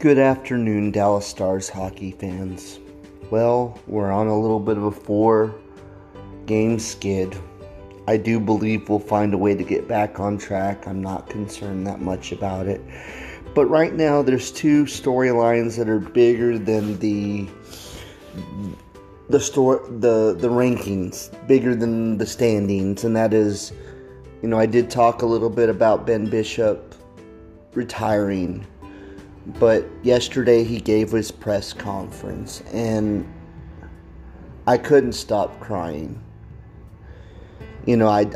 Good afternoon, Dallas Stars hockey fans. Well, we're on a little bit of a four game skid. I do believe we'll find a way to get back on track. I'm not concerned that much about it. But right now, there's two storylines that are bigger than the the store the the rankings, bigger than the standings, and that is, you know, I did talk a little bit about Ben Bishop retiring but yesterday he gave his press conference and I couldn't stop crying. You know, I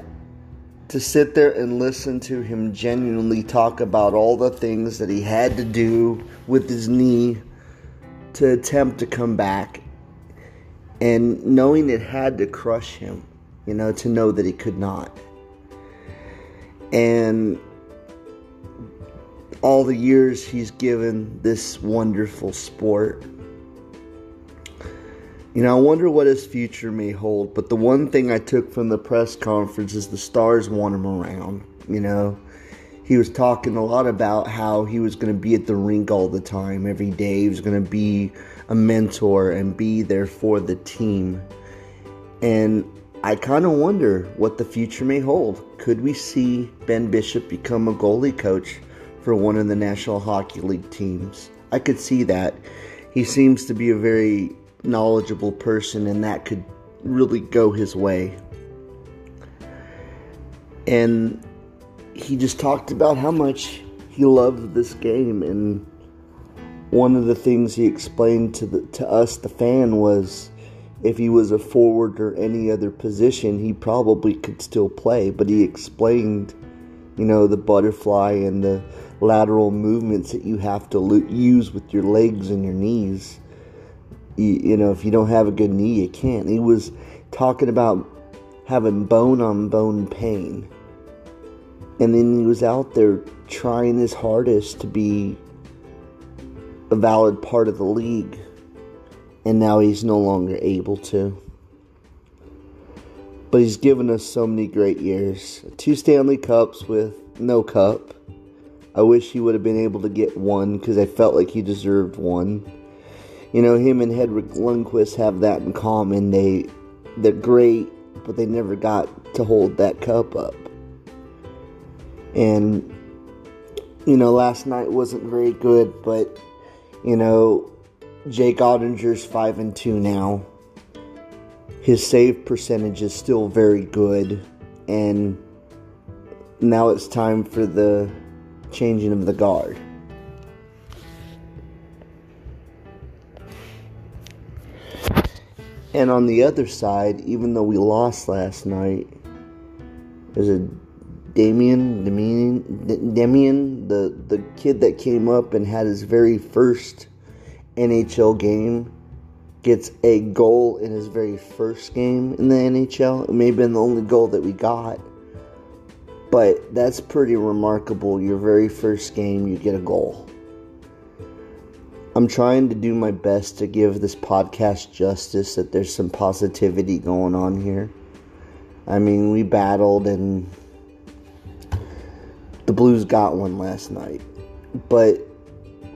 to sit there and listen to him genuinely talk about all the things that he had to do with his knee to attempt to come back and knowing it had to crush him, you know, to know that he could not. And all the years he's given this wonderful sport. You know, I wonder what his future may hold, but the one thing I took from the press conference is the Stars want him around. You know, he was talking a lot about how he was going to be at the rink all the time, every day. He was going to be a mentor and be there for the team. And I kind of wonder what the future may hold. Could we see Ben Bishop become a goalie coach? For one of the National Hockey League teams. I could see that. He seems to be a very knowledgeable person, and that could really go his way. And he just talked about how much he loved this game, and one of the things he explained to the to us, the fan, was if he was a forward or any other position, he probably could still play. But he explained, you know, the butterfly and the lateral movements that you have to lo- use with your legs and your knees. You, you know, if you don't have a good knee, you can't. He was talking about having bone on bone pain. And then he was out there trying his hardest to be a valid part of the league. And now he's no longer able to. But he's given us so many great years. Two Stanley Cups with no cup. I wish he would have been able to get one because I felt like he deserved one. You know, him and Henrik Lundqvist have that in common. They they're great, but they never got to hold that cup up. And you know, last night wasn't very good, but you know, Jake Oettinger's five and two now. His save percentage is still very good, and now it's time for the changing of the guard. And on the other side, even though we lost last night, there's a Damien, Damien, Damien, the the kid that came up and had his very first NHL game, gets a goal in his very first game in the NHL. It may have been the only goal that we got. But that's pretty remarkable. Your very first game, you get a goal. I'm trying to do my best to give this podcast justice, that there's some positivity going on here. I mean, we battled and the Blues got one last night. But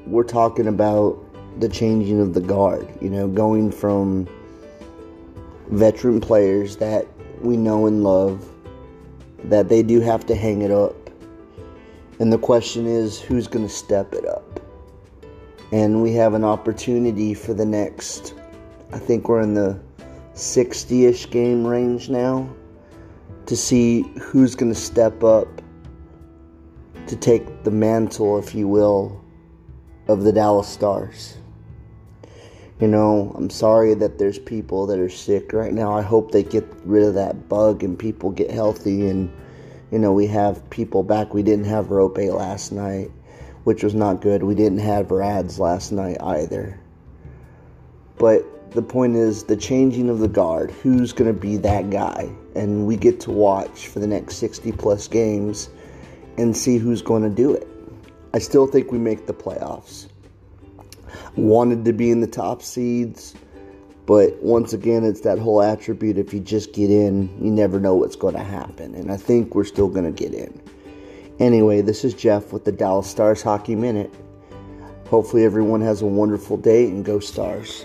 we're talking about the changing of the guard, you know, going from veteran players that we know and love that they do have to hang it up. And the question is who's going to step it up? And we have an opportunity for the next, I think we're in the 60 ish game range now, to see who's going to step up to take the mantle, if you will, of the Dallas Stars. You know, I'm sorry that there's people that are sick right now. I hope they get rid of that bug and people get healthy. And, you know, we have people back. We didn't have Roope last night, which was not good. We didn't have Rads last night either. But the point is the changing of the guard. Who's going to be that guy? And we get to watch for the next 60 plus games and see who's going to do it. I still think we make the playoffs wanted to be in the top seeds. But once again, it's that whole attribute if you just get in, you never know what's going to happen. And I think we're still going to get in. Anyway, this is Jeff with the Dallas Stars Hockey Minute. Hopefully, everyone has a wonderful day and go Stars.